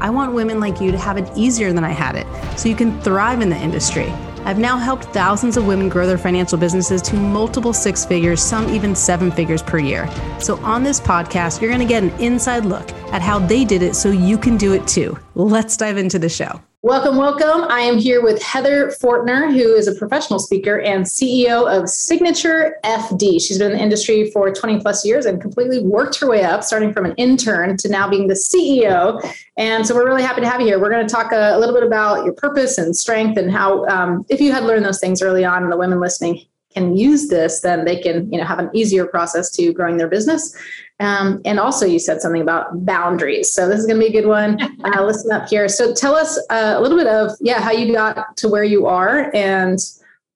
I want women like you to have it easier than I had it so you can thrive in the industry. I've now helped thousands of women grow their financial businesses to multiple six figures, some even seven figures per year. So, on this podcast, you're going to get an inside look at how they did it so you can do it too. Let's dive into the show. Welcome, welcome. I am here with Heather Fortner, who is a professional speaker and CEO of Signature FD. She's been in the industry for 20 plus years and completely worked her way up, starting from an intern to now being the CEO. And so we're really happy to have you here. We're going to talk a, a little bit about your purpose and strength and how, um, if you had learned those things early on, and the women listening can use this, then they can, you know, have an easier process to growing their business. Um, and also, you said something about boundaries. So this is going to be a good one. Uh, listen up here. So tell us uh, a little bit of yeah how you got to where you are, and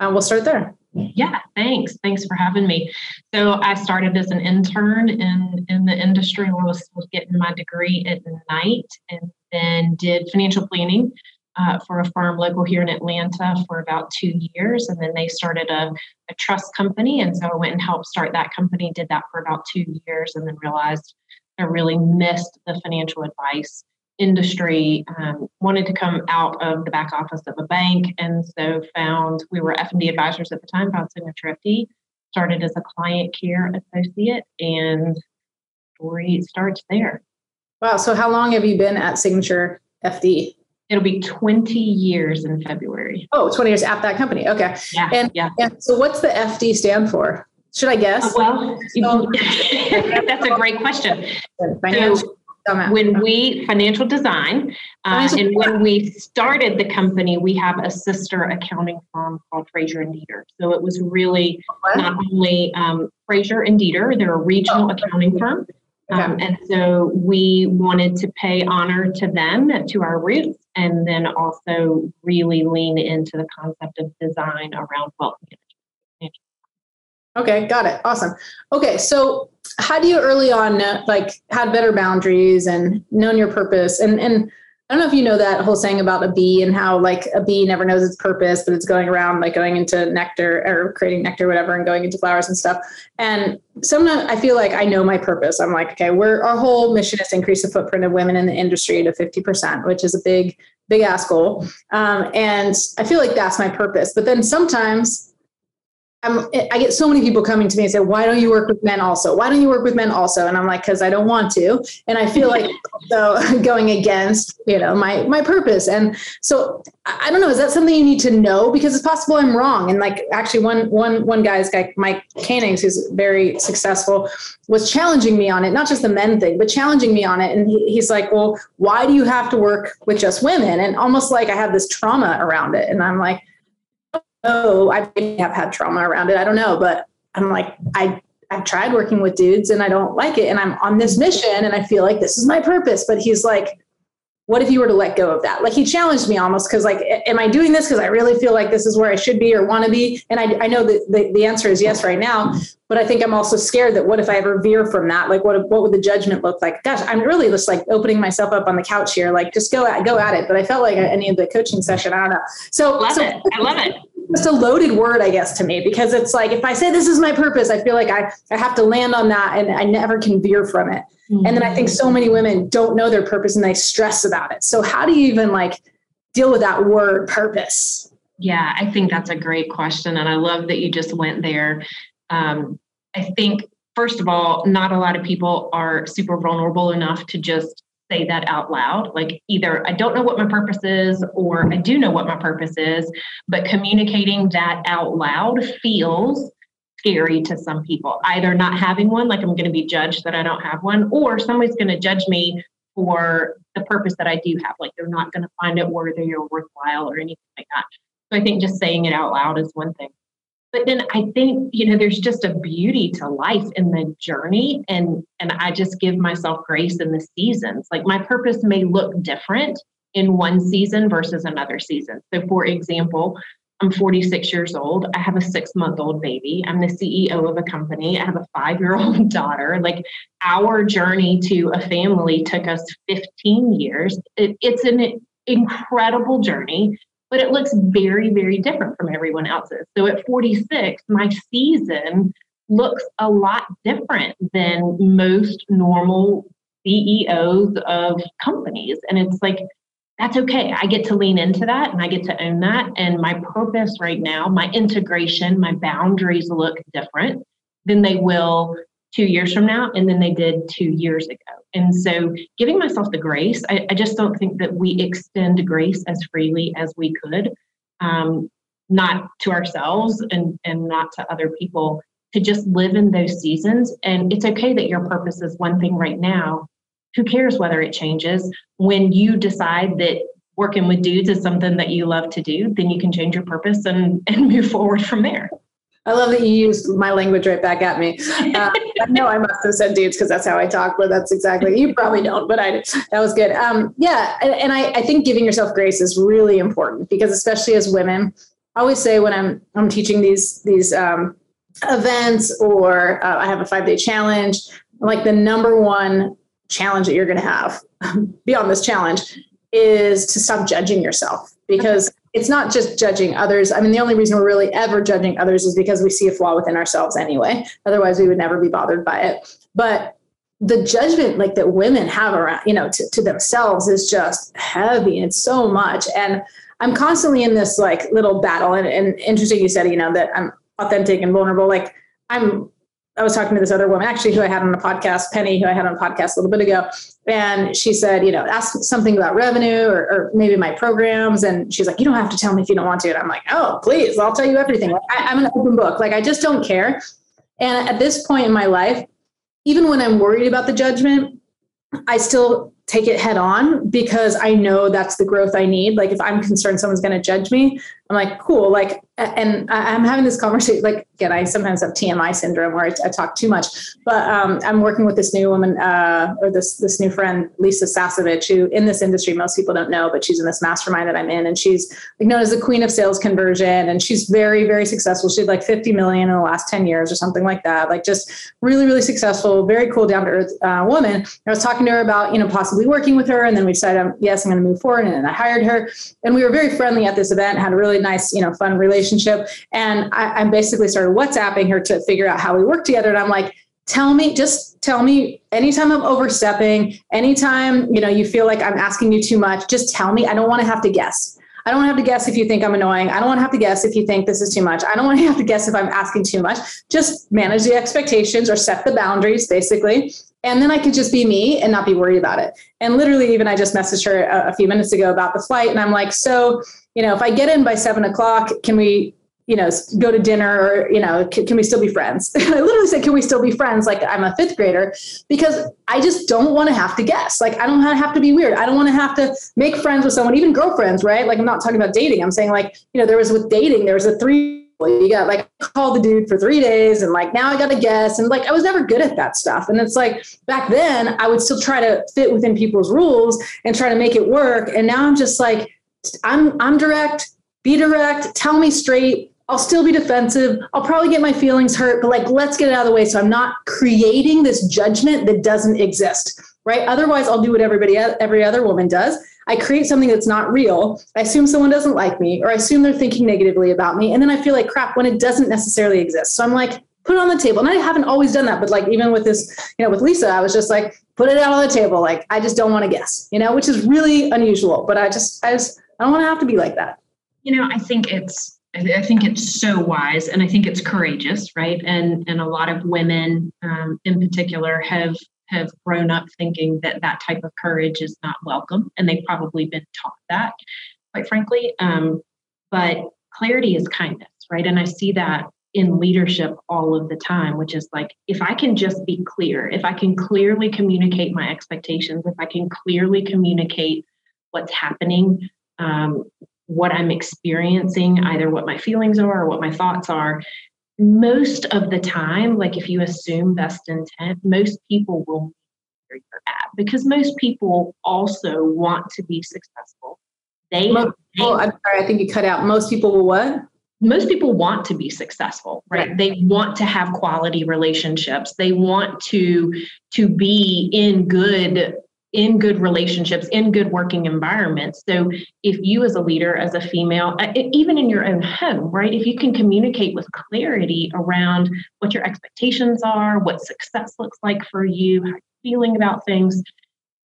uh, we'll start there. Yeah, thanks. Thanks for having me. So I started as an intern in in the industry. I was, was getting my degree at night, and then did financial planning uh, for a firm local here in Atlanta for about two years. And then they started a, a, trust company. And so I went and helped start that company, did that for about two years, and then realized I really missed the financial advice industry um, wanted to come out of the back office of a bank and so found we were f&d advisors at the time found signature fd started as a client care associate and story starts there wow so how long have you been at signature fd It'll be 20 years in February. Oh, 20 years at that company. Okay. Yeah. And, yeah. and so what's the FD stand for? Should I guess? Uh, well, so, that's a great question. So, when we financial design uh, and when we started the company we have a sister accounting firm called Frazier and Deeter so it was really not only um, frazier and deeter they're a regional oh, accounting firm um, and so we wanted to pay honor to them, to our roots, and then also really lean into the concept of design around wealth management. Okay, got it. Awesome. Okay, so how do you early on uh, like had better boundaries and known your purpose and and I don't know if you know that whole saying about a bee and how like a bee never knows its purpose, but it's going around like going into nectar or creating nectar, whatever, and going into flowers and stuff. And sometimes I feel like I know my purpose. I'm like, okay, we're our whole mission is to increase the footprint of women in the industry to 50%, which is a big, big ass goal. Um, and I feel like that's my purpose. But then sometimes I'm, I get so many people coming to me and say, why don't you work with men also? Why don't you work with men also? And I'm like, cause I don't want to. And I feel like so going against, you know, my, my purpose. And so I don't know, is that something you need to know? Because it's possible I'm wrong. And like actually one, one, one guy's guy, Mike Canings, who's very successful was challenging me on it, not just the men thing, but challenging me on it. And he, he's like, well, why do you have to work with just women? And almost like I have this trauma around it. And I'm like, oh, I have had trauma around it. I don't know, but I'm like, I I've tried working with dudes and I don't like it. And I'm on this mission and I feel like this is my purpose. But he's like, what if you were to let go of that? Like he challenged me almost because like, am I doing this because I really feel like this is where I should be or want to be? And I, I know that the, the answer is yes right now, but I think I'm also scared that what if I ever veer from that? Like what, what would the judgment look like? Gosh, I'm really just like opening myself up on the couch here. Like just go at, go at it. But I felt like I needed the coaching session. I don't know. So, love so, it. I love it just a loaded word, I guess, to me, because it's like if I say this is my purpose, I feel like I, I have to land on that and I never can veer from it. Mm-hmm. And then I think so many women don't know their purpose and they stress about it. So how do you even like deal with that word purpose? Yeah, I think that's a great question. And I love that you just went there. Um, I think, first of all, not a lot of people are super vulnerable enough to just say that out loud. Like either I don't know what my purpose is or I do know what my purpose is, but communicating that out loud feels scary to some people. Either not having one, like I'm going to be judged that I don't have one, or somebody's going to judge me for the purpose that I do have. Like they're not going to find it worthy or worthwhile or anything like that. So I think just saying it out loud is one thing. But then I think, you know, there's just a beauty to life in the journey. And and I just give myself grace in the seasons. Like my purpose may look different in one season versus another season. So for example, I'm 46 years old. I have a six month old baby. I'm the CEO of a company. I have a five year old daughter. Like our journey to a family took us 15 years. It, it's an incredible journey, but it looks very, very different from everyone else's. So at 46, my season looks a lot different than most normal CEOs of companies. And it's like, that's okay. I get to lean into that and I get to own that. And my purpose right now, my integration, my boundaries look different than they will two years from now and then they did two years ago. And so giving myself the grace, I, I just don't think that we extend grace as freely as we could, um, not to ourselves and, and not to other people, to just live in those seasons. And it's okay that your purpose is one thing right now who cares whether it changes when you decide that working with dudes is something that you love to do then you can change your purpose and and move forward from there I love that you used my language right back at me. Uh, I know I must have said dudes because that's how I talk, but that's exactly you probably don't, but I that was good. Um, yeah, and, and I, I think giving yourself grace is really important because especially as women, I always say when I'm I'm teaching these these um, events or uh, I have a five day challenge, like the number one challenge that you're going to have beyond this challenge is to stop judging yourself because it's not just judging others. I mean, the only reason we're really ever judging others is because we see a flaw within ourselves anyway. Otherwise, we would never be bothered by it. But the judgment like that women have around, you know, to, to themselves is just heavy. It's so much. And I'm constantly in this like little battle. And, and interesting, you said, you know, that I'm authentic and vulnerable. Like I'm I was talking to this other woman, actually, who I had on the podcast, Penny, who I had on a podcast a little bit ago. And she said, you know, ask something about revenue or, or, maybe my programs. And she's like, you don't have to tell me if you don't want to. And I'm like, oh, please, I'll tell you everything. I, I'm an open book. Like, I just don't care. And at this point in my life, even when I'm worried about the judgment, I still take it head on because I know that's the growth I need. Like, if I'm concerned someone's going to judge me, I'm like, cool. Like, and I'm having this conversation. Like, again, I sometimes have TMI syndrome where I, talk too much. But um, I'm working with this new woman, uh, or this this new friend, Lisa Sasevich, who in this industry most people don't know, but she's in this mastermind that I'm in, and she's like known as the queen of sales conversion, and she's very very successful. She had like 50 million in the last 10 years or something like that. Like, just really really successful, very cool, down to earth uh, woman. And I was talking to her about you know possibly working with her, and then we decided, um, yes, I'm going to move forward, and then I hired her, and we were very friendly at this event, had a really nice, you know, fun relationship. And I, I basically started WhatsApping her to figure out how we work together. And I'm like, tell me, just tell me anytime I'm overstepping, anytime, you know, you feel like I'm asking you too much, just tell me. I don't want to have to guess. I don't want to have to guess if you think I'm annoying. I don't want to have to guess if you think this is too much. I don't want to have to guess if I'm asking too much. Just manage the expectations or set the boundaries, basically. And then I could just be me and not be worried about it. And literally, even I just messaged her a, a few minutes ago about the flight. And I'm like, so you know, if I get in by seven o'clock, can we, you know, go to dinner or, you know, can, can we still be friends? I literally said, can we still be friends? Like I'm a fifth grader because I just don't want to have to guess. Like I don't have to be weird. I don't want to have to make friends with someone, even girlfriends, right? Like I'm not talking about dating. I'm saying like, you know, there was with dating, there was a three you got like call the dude for three days and like now I got to guess and like I was never good at that stuff and it's like back then I would still try to fit within people's rules and try to make it work and now I'm just like I'm I'm direct, be direct, tell me straight. I'll still be defensive. I'll probably get my feelings hurt, but like let's get it out of the way so I'm not creating this judgment that doesn't exist, right? Otherwise, I'll do what everybody every other woman does. I create something that's not real. I assume someone doesn't like me, or I assume they're thinking negatively about me. And then I feel like crap when it doesn't necessarily exist. So I'm like, put it on the table. And I haven't always done that, but like even with this, you know, with Lisa, I was just like, put it out on the table. Like I just don't want to guess, you know, which is really unusual. But I just, I just, I don't want to have to be like that. You know, I think it's I think it's so wise, and I think it's courageous, right? And and a lot of women, um, in particular, have have grown up thinking that that type of courage is not welcome, and they've probably been taught that, quite frankly. Um, but clarity is kindness, right? And I see that in leadership all of the time, which is like if I can just be clear, if I can clearly communicate my expectations, if I can clearly communicate what's happening, um, what I'm experiencing, either what my feelings are or what my thoughts are, most of the time, like if you assume best intent, most people will where you're at because most people also want to be successful. They, most, they I'm sorry, I think you cut out. Most people will what? Most people want to be successful, right? right? They want to have quality relationships. They want to to be in good in good relationships, in good working environments. So, if you as a leader, as a female, uh, even in your own home, right, if you can communicate with clarity around what your expectations are, what success looks like for you, how you're feeling about things,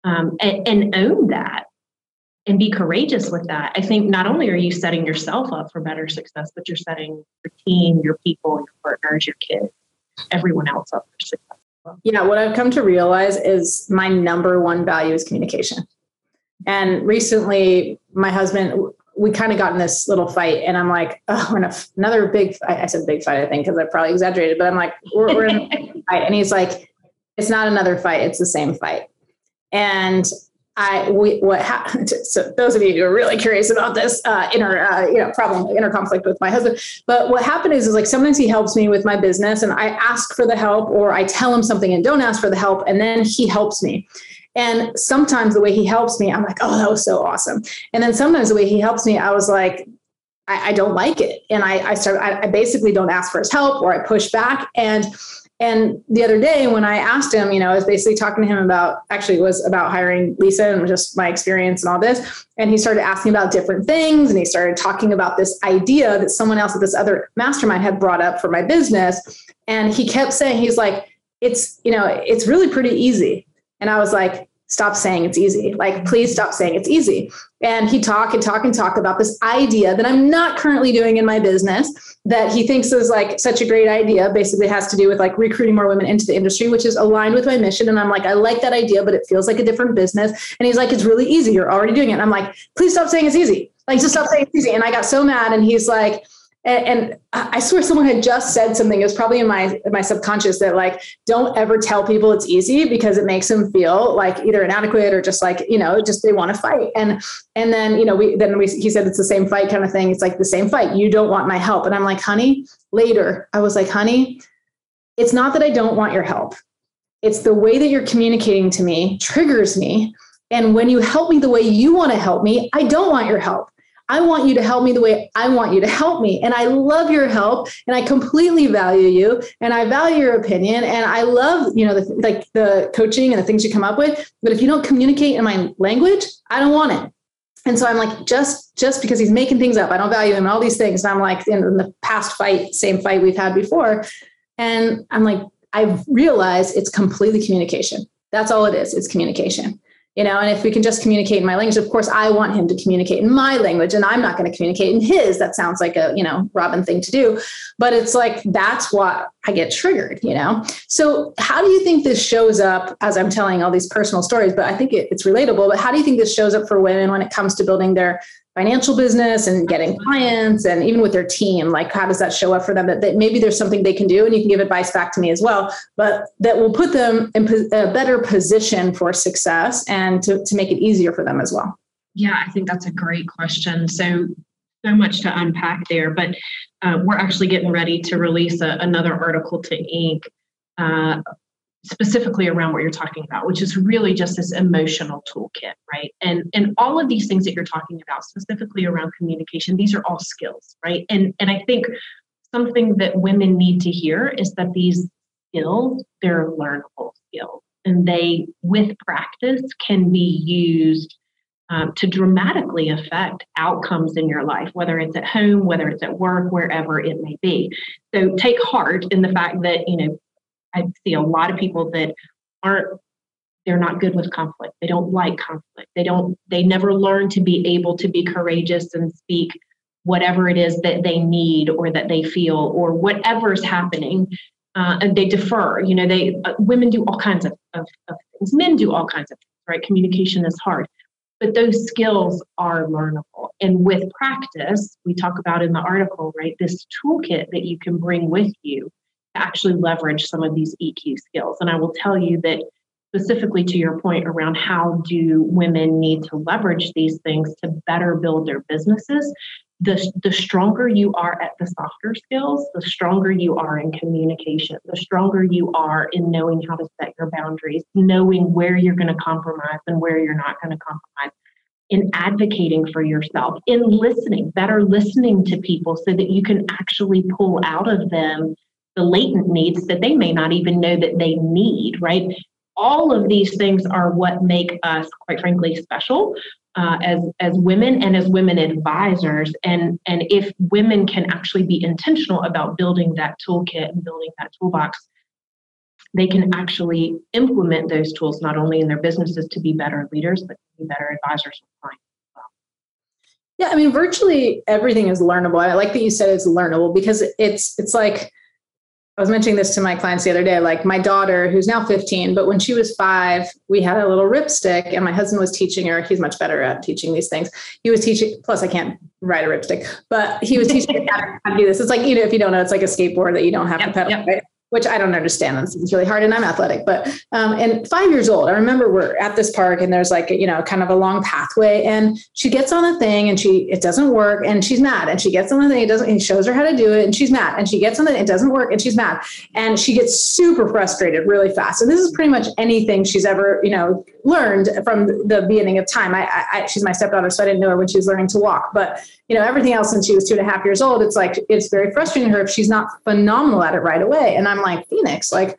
um, and, and own that and be courageous with that, I think not only are you setting yourself up for better success, but you're setting your team, your people, your partners, your kids, everyone else up for success. Yeah, what I've come to realize is my number one value is communication. And recently, my husband, we kind of got in this little fight, and I'm like, oh, we're in a, another big. I said big fight, I think, because I probably exaggerated, but I'm like, we're, we're in a fight, and he's like, it's not another fight; it's the same fight. And I we what happened. So those of you who are really curious about this uh, inner uh, you know problem inner conflict with my husband, but what happened is is like sometimes he helps me with my business, and I ask for the help, or I tell him something and don't ask for the help, and then he helps me. And sometimes the way he helps me, I'm like, oh, that was so awesome. And then sometimes the way he helps me, I was like, I, I don't like it, and I, I start. I, I basically don't ask for his help, or I push back, and and the other day when I asked him, you know, I was basically talking to him about actually it was about hiring Lisa and just my experience and all this. And he started asking about different things and he started talking about this idea that someone else at this other mastermind had brought up for my business. And he kept saying, he's like, it's, you know, it's really pretty easy. And I was like, stop saying it's easy. Like, please stop saying it's easy. And he talk and talk and talk about this idea that I'm not currently doing in my business that he thinks is like such a great idea. Basically, has to do with like recruiting more women into the industry, which is aligned with my mission. And I'm like, I like that idea, but it feels like a different business. And he's like, it's really easy. You're already doing it. And I'm like, please stop saying it's easy. Like, just stop saying it's easy. And I got so mad. And he's like, and, and, I swear someone had just said something. It was probably in my in my subconscious that like don't ever tell people it's easy because it makes them feel like either inadequate or just like you know just they want to fight. And and then you know we then we he said it's the same fight kind of thing. It's like the same fight. You don't want my help. And I'm like, honey. Later, I was like, honey, it's not that I don't want your help. It's the way that you're communicating to me triggers me. And when you help me the way you want to help me, I don't want your help. I want you to help me the way I want you to help me. And I love your help and I completely value you and I value your opinion and I love, you know, the, like the coaching and the things you come up with. But if you don't communicate in my language, I don't want it. And so I'm like, just just because he's making things up, I don't value him and all these things. And I'm like, in, in the past fight, same fight we've had before. And I'm like, I've realized it's completely communication. That's all it is. It's communication you know and if we can just communicate in my language of course i want him to communicate in my language and i'm not going to communicate in his. That sounds like a you know robin thing to do. But it's like that's what i get triggered you know? So how do you think this shows up as i'm telling all these personal stories but i think it, it's relatable but how do you think this shows up for women when it comes to building their financial business and getting clients and even with their team like how does that show up for them? That, maybe there's something they can do and you can give advice back to me as well but that will put them in a better position for success and to, to make it easier for them as well. Yeah i think that's a great question. So so much to unpack there but uh, we're actually getting ready to release a, another article to Inc. Uh, specifically around what you're talking about which is really just this emotional toolkit right and and all of these things that you're talking about specifically around communication these are all skills right and and i think something that women need to hear is that these skills they're learnable skills and they with practice can be used um, to dramatically affect outcomes in your life, whether it's at home, whether it's at work, wherever it may be. So take heart in the fact that, you know, I see a lot of people that aren't they're not good with conflict. They don't like conflict. They don't they never learn to be able to be courageous and speak whatever it is that they need or that they feel or whatever's happening uh, and they defer you know they uh, women do all kinds of, of, of, things men do all kinds of things right communication is hard but those skills are learnable and with practice we talk about in the article right this toolkit that you can bring with you actually leverage some of these eq skills. And i will tell you that specifically to your point around how do women need to leverage these things to better build their businesses the, the stronger you are at the softer skills, the stronger you are in communication, the stronger you are in knowing how to set your boundaries, knowing where you're going to compromise and where you're not going to compromise, in advocating for yourself, in listening, better listening to people so that you can actually pull out of them the latent needs that they may not even know that they need, right? All of these things are what make us, quite frankly, special uh, as as women and as women advisors. And and if women can actually be intentional about building that toolkit and building that toolbox they can actually implement those tools not only in their businesses to be better leaders but to be better advisors with clients yeah i mean virtually everything is learnable. I like that you said it's learnable because it's it's like I was mentioning this to my clients the other day. Like my daughter, who's now 15, but when she was five, we had a little RipStik, and my husband was teaching her. He's much better at teaching these things. He was teaching, plus, I can't ride a RipStik, but he was teaching her how to do this. It's like, you know, if you don't know, it's like a skateboard that you don't have yep, to pedal, yep. right? Which I don't understand. Is really hard, and I'm athletic. But um, and five years old, I remember we're at this park, and there's like you know kind of a long pathway, and she gets on the thing, and she it doesn't work, and she's mad, and she gets on the thing, it doesn't, he shows her how to do it, and she's mad, and she gets on the, it doesn't work, and she's mad, and she gets super frustrated really fast. And this is pretty much anything she's ever you know learned from the beginning of time. I, I she's my stepdaughter, so I didn't know her when she was learning to walk, but you know everything else since she was two and a half years old, it's like it's very frustrating to her if she's not phenomenal at it right away. And I'm like Phoenix, like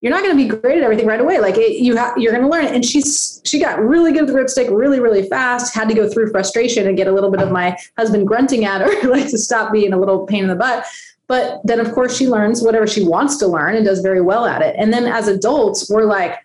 you're not going to be great at everything right away. Like it, you have, you're going to learn it. And she's, she got really good at the RipStik really, really fast, had to go through frustration and get a little bit of my husband grunting at her, like to stop being a little pain in the butt. But then of course she learns whatever she wants to learn and does very well at it. And then as adults, we're like,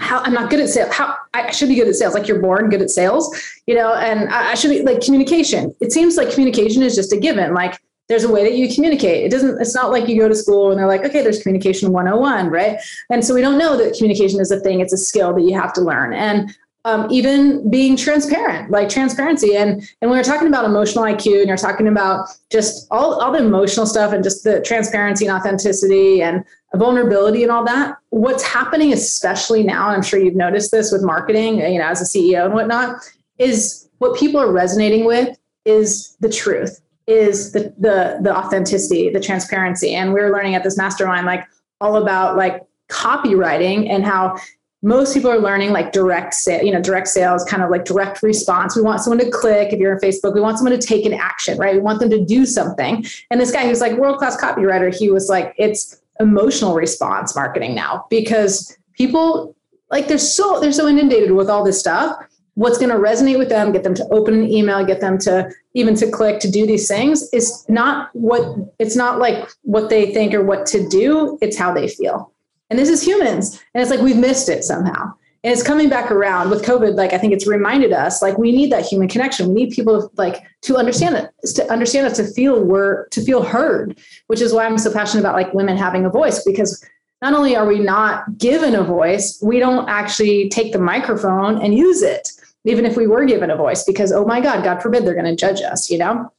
how I'm not good at sales. How I should be good at sales. Like you're born good at sales, you know, and I, I should be like communication. It seems like communication is just a given. Like there's a way that you communicate. It doesn't, it's not like you go to school and they're like, okay, there's communication 101, right? And so we don't know that communication is a thing, it's a skill that you have to learn. And um, even being transparent, like transparency. And and when we're talking about emotional IQ and you're talking about just all, all the emotional stuff and just the transparency and authenticity and vulnerability and all that, what's happening, especially now, I'm sure you've noticed this with marketing, you know, as a CEO and whatnot, is what people are resonating with is the truth, is the the the authenticity, the transparency. And we we're learning at this mastermind like all about like copywriting and how most people are learning like direct sale, you know, direct sales, kind of like direct response. We want someone to click. If you're on Facebook, we want someone to take an action, right? We want them to do something. And this guy who's like world class copywriter, he was like, it's emotional response marketing now because people like they're so they're so inundated with all this stuff. What's going to resonate with them, get them to open an email, get them to even to click to do these things is not what it's not like what they think or what to do. It's how they feel. And this is humans. And it's like we've missed it somehow. And it's coming back around with COVID. Like I think it's reminded us, like we need that human connection. We need people like to understand it, to understand us, to feel we're to feel heard, which is why I'm so passionate about like women having a voice because not only are we not given a voice, we don't actually take the microphone and use it, even if we were given a voice, because oh my God, God forbid they're going to judge us, you know?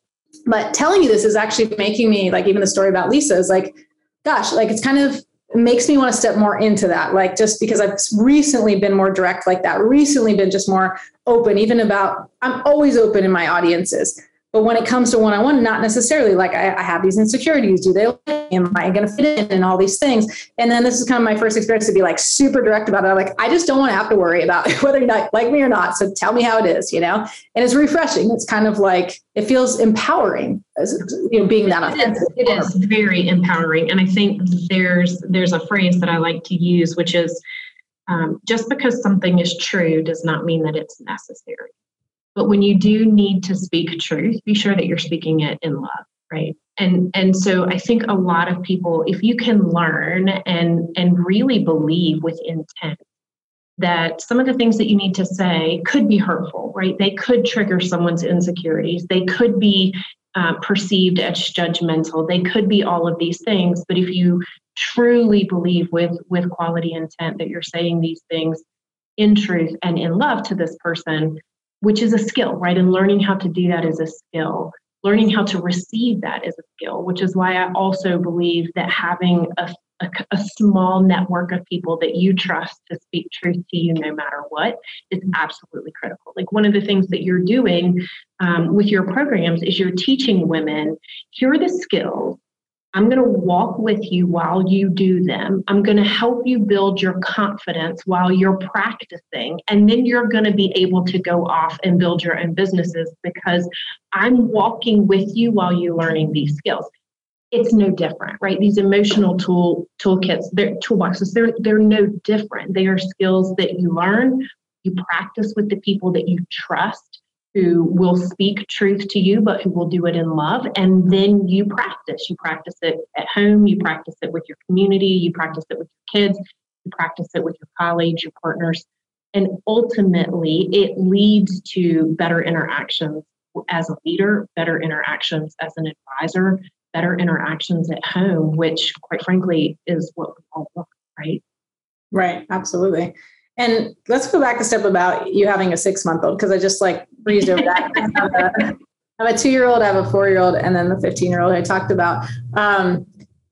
But telling you this is actually making me like even the story about Lisa is like, gosh, like it's kind of makes me want to step more into that like just because i've recently been more direct like that recently been just more open even about i'm always open in my audiences. But when it comes to one-on-one not necessarily like i, I have these insecurities do they am i going to fit in? And all these things. And then this is kind of my first experience to be like super direct about it I'm like i just don't want to have to worry about whether you like me or not so tell me how it is you know? And it's refreshing it's kind of like it feels empowering you know being that authentic it is, it is very empowering and i think there's there's a phrase that i like to use which is um, just because something is true does not mean that it's necessary But when you do need to speak truth, be sure that you're speaking it in love, right? And and so I think a lot of people, if you can learn and and really believe with intent that some of the things that you need to say could be hurtful, right? They could trigger someone's insecurities. They could be uh, perceived as judgmental. They could be all of these things. But if you truly believe with with quality intent that you're saying these things in truth and in love to this person, which is a skill, right? And learning how to do that is a skill. Learning how to receive that is a skill, which is why I also believe that having a a, a, small network of people that you trust to speak truth to you no matter what is absolutely critical. Like one of the things that you're doing um, with your programs is you're teaching women here are the skills. I'm going to walk with you while you do them. I'm going to help you build your confidence while you're practicing. And then you're going to be able to go off and build your own businesses because I'm walking with you while you're learning these skills it's no different, right? These emotional tool toolkits, they're toolboxes, they're they're no different. They are skills that you learn, you practice with the people that you trust who will speak truth to you, but who will do it in love. And then you practice. You practice it at home, you practice it with your community, you practice it with your kids, you practice it with your colleagues, your partners. And ultimately, it leads to better interactions as a leader, better interactions as an advisor, better interactions at home, which quite frankly is what we all want, right? Right, absolutely. And let's go back a step about you having a six month old because I just like breezed over that. I have a two year old, I have a four year old, and then the 15 year old I talked about. Um,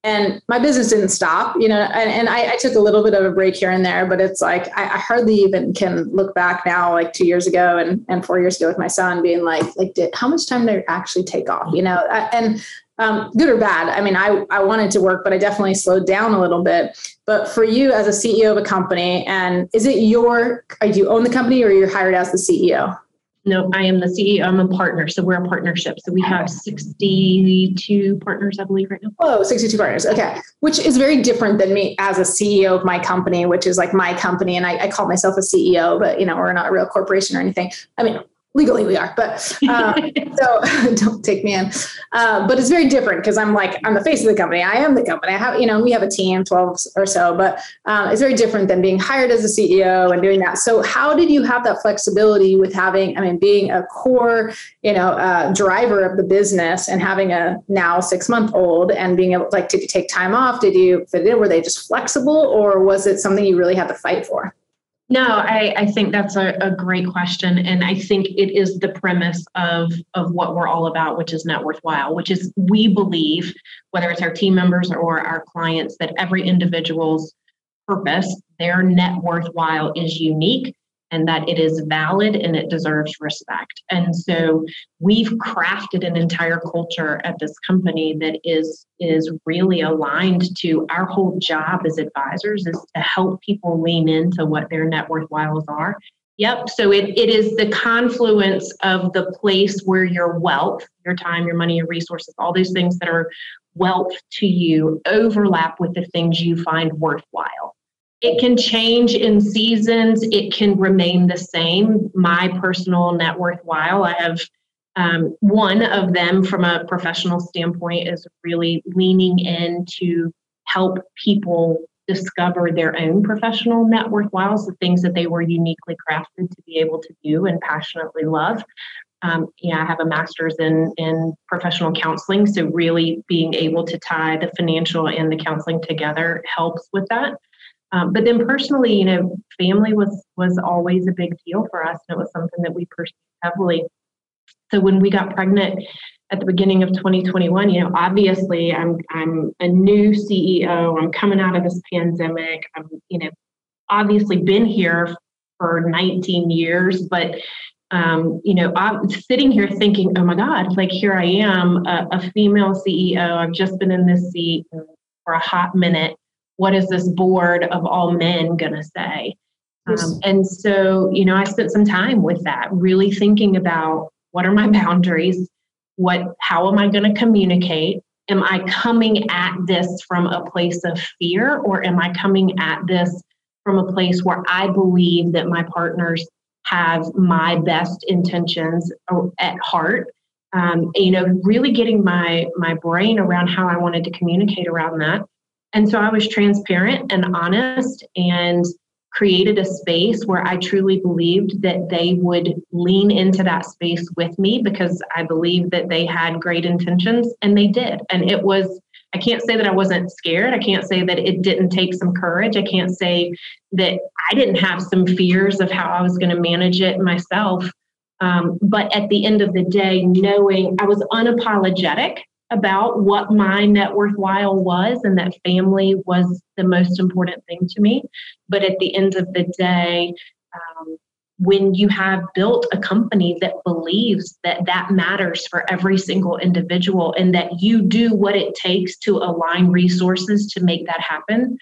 and my business didn't stop, you know, and, and I, I, took a little bit of a break here and there, but it's like I, I, hardly even can look back now, like two years ago and, and four years ago with my son being like, like, did how much time did I actually take off, you know? and um, good or bad. I mean, I, I wanted to work, but I definitely slowed down a little bit. But for you as a CEO of a company, and is it your, do you own the company or you're hired as the CEO? No, I am the CEO. I'm a partner. So we're a partnership. So we have 62 partners, I believe, right now. Oh, 62 partners. Okay. Which is very different than me as a CEO of my company, which is like my company. And I, I call myself a CEO, but you know, we're not a real corporation or anything. I mean, legally we are but um, so don't take me in. Uh, but it's very different because i'm like i'm the face of the company. I am the company. I have you know we have a team 12 or so but um, it's very different than being hired as a ceo and doing that. So how did you have that flexibility with having i mean being a core you know uh, driver of the business and having a now six month old and being able like did you take time off? Did you fit in were they just flexible or was it something you really had to fight for no, I, I think that's a, a great question. And I think it is the premise of, of what we're all about, which is net worthwhile, which is we believe, whether it's our team members or our clients, that every individual's purpose, their net worthwhile is unique and that it is valid and it deserves respect. And so we've crafted an entire culture at this company that is is really aligned to our whole job as advisors is to help people lean into what their net worthwhiles are. Yep. So it, it is the confluence of the place where your wealth, your time, your money, your resources, all those things that are wealth to you overlap with the things you find worthwhile. It can change in seasons. It can remain the same. My personal net worth, while I have um, one of them from a professional standpoint is really leaning in to help people discover their own professional net worthwhiles, the things that they were uniquely crafted to be able to do and passionately love. Um, yeah, I have a master's in in professional counseling, so really being able to tie the financial and the counseling together helps with that. Um, but then personally, you know, family was was always a big deal for us, and it was something that we pursued heavily. So when we got pregnant at the beginning of 2021, you know, obviously I'm I'm a new CEO. I'm coming out of this pandemic. I'm, you know, obviously been here for 19 years, but um, you know, I'm sitting here thinking, oh my God, like here I am, a, a female CEO. I've just been in this seat for a hot minute what is this board of all men going to say? Um, and so, you know, I spent some time with that, really thinking about what are my boundaries? What, how am I going to communicate? Am I coming at this from a place of fear or am I coming at this from a place where I believe that my partners have my best intentions at heart. Um, you know, really getting my my brain around how I wanted to communicate around that. And so I was transparent and honest and created a space where I truly believed that they would lean into that space with me because I believed that they had great intentions and they did. And it was, I can't say that I wasn't scared. I can't say that it didn't take some courage. I can't say that I didn't have some fears of how I was going to manage it myself. Um, but at the end of the day, knowing I was unapologetic about what my net worthwhile was and that family was the most important thing to me. But at the end of the day, um, when you have built a company that believes that that matters for every single individual and that you do what it takes to align resources to make that happen,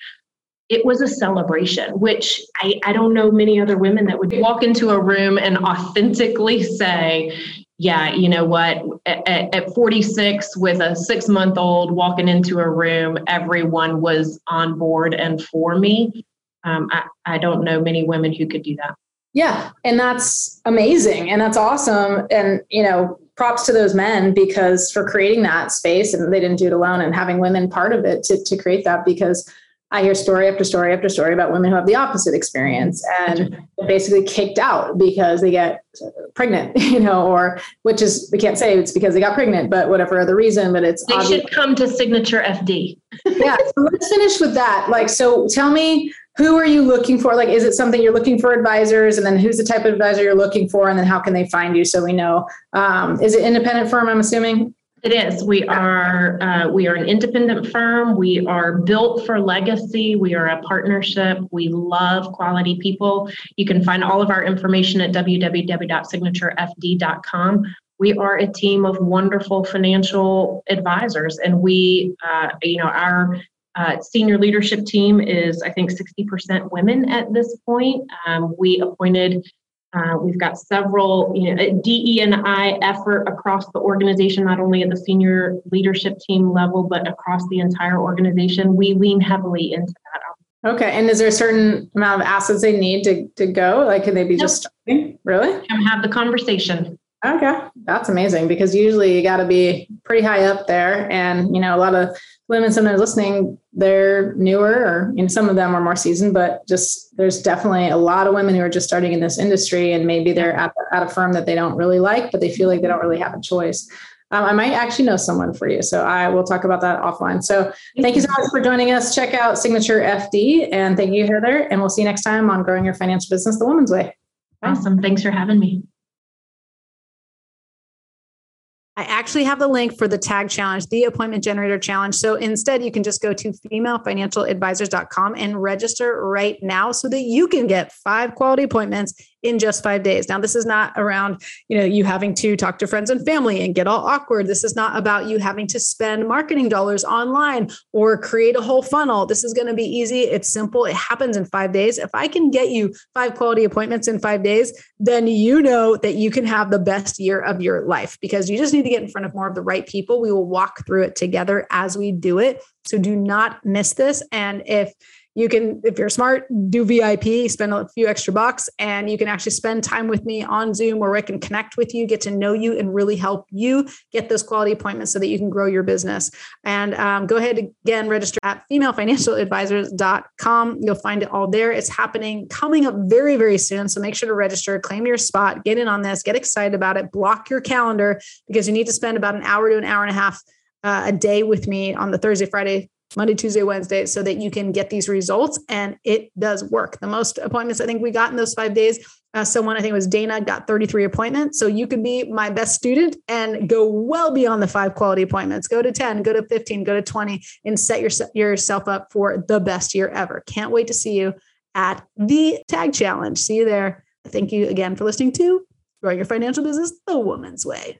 it was a celebration, which I, I don't know many other women that would walk into a room and authentically say, yeah, you know what? At, at 46, with a six month old walking into a room, everyone was on board and for me. Um, I, I don't know many women who could do that. Yeah. And that's amazing. And that's awesome. And, you know, props to those men because for creating that space and they didn't do it alone and having women part of it to, to create that because I hear story after story after story about women who have the opposite experience and basically kicked out because they get pregnant, you know, or which is we can't say it's because they got pregnant, but whatever other reason. But it's they obvious. should come to Signature FD. yeah, so let's finish with that. Like, so tell me, who are you looking for? Like, is it something you're looking for advisors, and then who's the type of advisor you're looking for, and then how can they find you so we know? Um, is it independent firm? I'm assuming. It is. We are uh, we are an independent firm. We are built for legacy. We are a partnership. We love quality people. You can find all of our information at www.signaturefd.com. We are a team of wonderful financial advisors, and we, uh, you know, our uh, senior leadership team is, I think, 60% women at this point. Um, we appointed uh, we've got several you know, DE and I effort across the organization, not only at the senior leadership team level, but across the entire organization. We lean heavily into that. Okay. And is there a certain amount of assets they need to, to go? Like, can they be just starting? Really? Come have the conversation. Okay. That's amazing because usually you got to be pretty high up there. And, you know, a lot of women sometimes listening, they're newer or you know, some of them are more seasoned, but just there's definitely a lot of women who are just starting in this industry and maybe they're at, at a firm that they don't really like, but they feel like they don't really have a choice. Um, I might actually know someone for you. So I will talk about that offline. So thank you so much for joining us. Check out Signature FD and thank you, Heather. And we'll see you next time on Growing Your Financial Business the Woman's Way. Awesome. Thanks for having me. I actually have the link for the tag challenge, the appointment generator challenge. So instead, you can just go to femalefinancialadvisors.com and register right now so that you can get five quality appointments in just five days. Now, this is not around, you know, you having to talk to friends and family and get all awkward. This is not about you having to spend marketing dollars online or create a whole funnel. This is going to be easy. It's simple. It happens in five days. If I can get you five quality appointments in five days, then you know that you can have the best year of your life because you just need to get in front of more of the right people. We will walk through it together as we do it. So do not miss this. And if you can if you're smart do vip spend a few extra bucks and you can actually spend time with me on zoom where i can connect with you get to know you and really help you get those quality appointments so that you can grow your business. And um, go ahead again register at femalefinancialadvisors.com you'll find it all there. It's happening coming up very very soon so make sure to register claim your spot get in on this get excited about it block your calendar because you need to spend about an hour to an hour and a half uh, a day with me on the Thursday, Friday, Monday, Tuesday, Wednesday, so that you can get these results. And it does work. The most appointments I think we got in those five days. Uh, someone I think was Dana got 33 appointments. So you could be my best student and go well beyond the five quality appointments. Go to 10, go to 15, go to 20, and set your, yourself up for the best year ever. Can't wait to see you at the Tag Challenge. See you there. Thank you again for listening to Growing Your Financial Business the Woman's Way.